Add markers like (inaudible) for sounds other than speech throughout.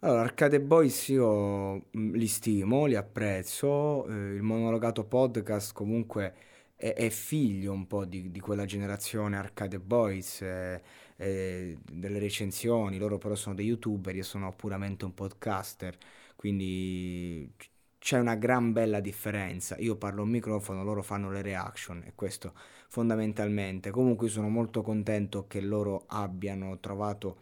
Allora, Arcade Boys io mm, li stimo, li apprezzo, eh, il monologato podcast comunque è, è figlio un po' di, di quella generazione Arcade Boys, eh, eh, delle recensioni, loro però sono dei youtuber, io sono puramente un podcaster, quindi c'è una gran bella differenza. Io parlo un microfono, loro fanno le reaction e questo fondamentalmente. Comunque sono molto contento che loro abbiano trovato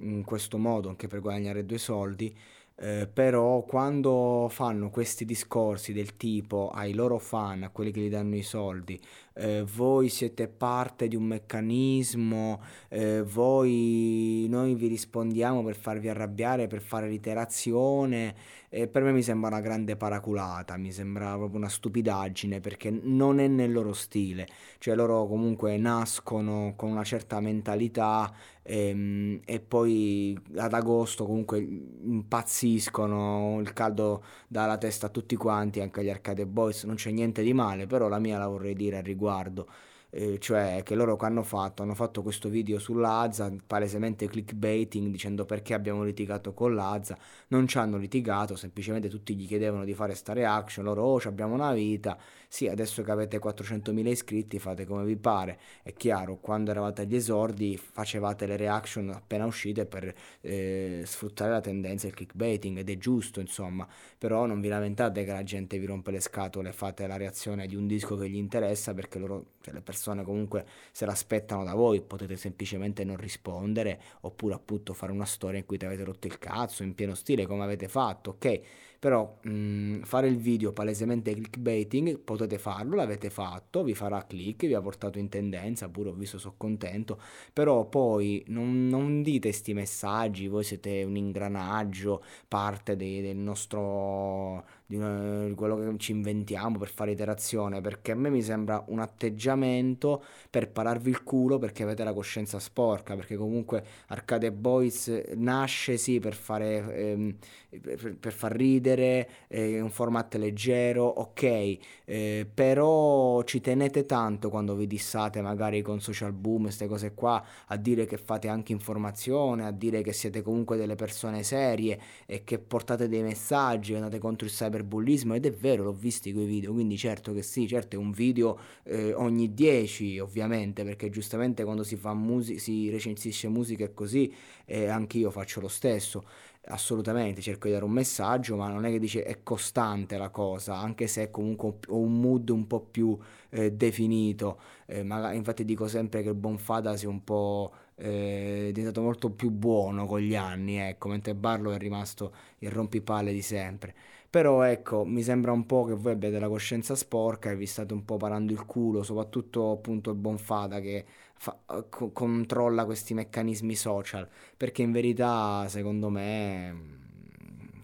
in questo modo anche per guadagnare due soldi. Eh, però quando fanno questi discorsi del tipo ai loro fan, a quelli che gli danno i soldi, eh, voi siete parte di un meccanismo, eh, voi, noi vi rispondiamo per farvi arrabbiare, per fare l'iterazione, eh, per me mi sembra una grande paraculata, mi sembra proprio una stupidaggine perché non è nel loro stile, cioè loro comunque nascono con una certa mentalità ehm, e poi ad agosto comunque impazziscono, il caldo dà la testa a tutti quanti, anche agli Arcade Boys, non c'è niente di male, però la mia la vorrei dire al riguardo. Eh, cioè che loro hanno fatto? Hanno fatto questo video sull'Azza palesemente clickbaiting dicendo perché abbiamo litigato con l'Azza non ci hanno litigato semplicemente tutti gli chiedevano di fare sta reaction loro oh abbiamo una vita. Sì adesso che avete 400.000 iscritti fate come vi pare. È chiaro quando eravate agli esordi facevate le reaction appena uscite per eh, sfruttare la tendenza del clickbaiting ed è giusto insomma. Però non vi lamentate che la gente vi rompe le scatole fate la reazione di un disco che gli interessa perché loro cioè le persone comunque se l'aspettano da voi, potete semplicemente non rispondere oppure appunto fare una storia in cui ti avete rotto il cazzo in pieno stile come avete fatto, ok? Però mh, mm, fare il video palesemente clickbaiting potete farlo, l'avete fatto, vi farà click, vi ha portato in tendenza, pure ho visto, sono contento, però poi non, non dite questi messaggi, voi siete un ingranaggio, parte de, del nostro di, una, quello che ci inventiamo per fare iterazione, perché a me mi sembra un atteggiamento per pararvi il culo perché avete la coscienza sporca, perché comunque Arcade Boys nasce sì per fare ehm, per, per, far ridere, è un format leggero, ok, eh, però ci tenete tanto quando vi dissate magari con social boom, queste cose qua, a dire che fate anche informazione, a dire che siete comunque delle persone serie e che portate dei messaggi, andate contro il cyberbullismo ed è vero, l'ho visto quei video, quindi certo che sì, certo è un video eh, ogni 10 ovviamente, perché giustamente quando si fa musica, si recensisce musica e così, eh, anche io faccio lo stesso assolutamente cerco di dare un messaggio, ma non è che dice è costante la cosa, anche se comunque un mood un po' più eh, definito. Eh, magari, infatti dico sempre che il buon Fada sia un po' eh, è diventato molto più buono con gli anni, ecco, mentre Barlo è rimasto il rompipalle di sempre. Però ecco, mi sembra un po' che voi abbiate la coscienza sporca e vi state un po' parando il culo, soprattutto appunto il buon Fada che fa, co- controlla questi meccanismi social, perché in verità secondo me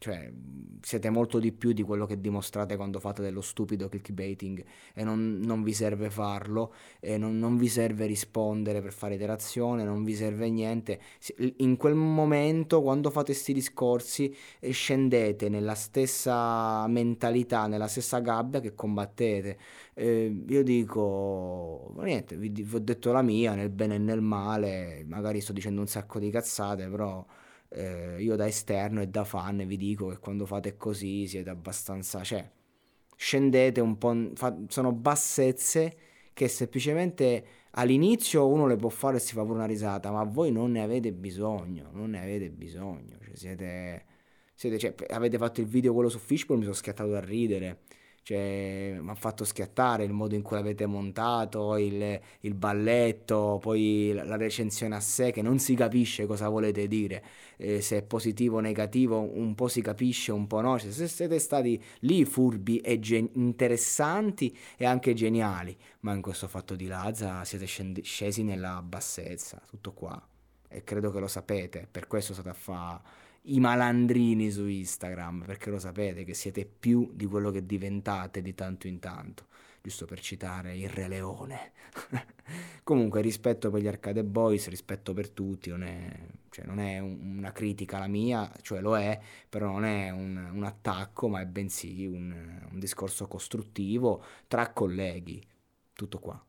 cioè siete molto di più di quello che dimostrate quando fate dello stupido clickbaiting e non, non vi serve farlo non, non, vi serve rispondere per fare iterazione, non vi serve niente. In quel momento, quando fate questi discorsi, eh, scendete nella stessa mentalità, nella stessa gabbia che combattete. Eh, io dico, niente, vi, vi ho detto la mia, nel bene e nel male, magari sto dicendo un sacco di cazzate, però eh, io da esterno e da fan vi dico che quando fate così siete abbastanza, cioè, scendete un po', fa, sono bassezze che semplicemente all'inizio uno le può fare e si fa pure una risata, ma voi non ne avete bisogno, non ne avete bisogno, cioè siete, siete cioè, avete fatto il video quello su Fishbowl, mi sono schiattato a ridere, cioè, mi ha fatto schiattare il modo in cui l'avete montato, il, il, balletto, poi la recensione a sé che non si capisce cosa volete dire, eh, se è positivo o negativo, un po' si capisce, un po' no, cioè, se siete stati lì furbi e gen- interessanti e anche geniali, ma in questo fatto di Lazza siete scendi- scesi nella bassezza, tutto qua, e credo che lo sapete, per questo state a fare i malandrini su Instagram, perché lo sapete che siete più di quello che diventate di tanto in tanto, giusto per citare il Re Leone. (laughs) Comunque rispetto per gli Arcade Boys, rispetto per tutti, non è, cioè, non è un, una critica la mia, cioè lo è, però non è un, un attacco, ma è bensì un, un discorso costruttivo tra colleghi. Tutto qua.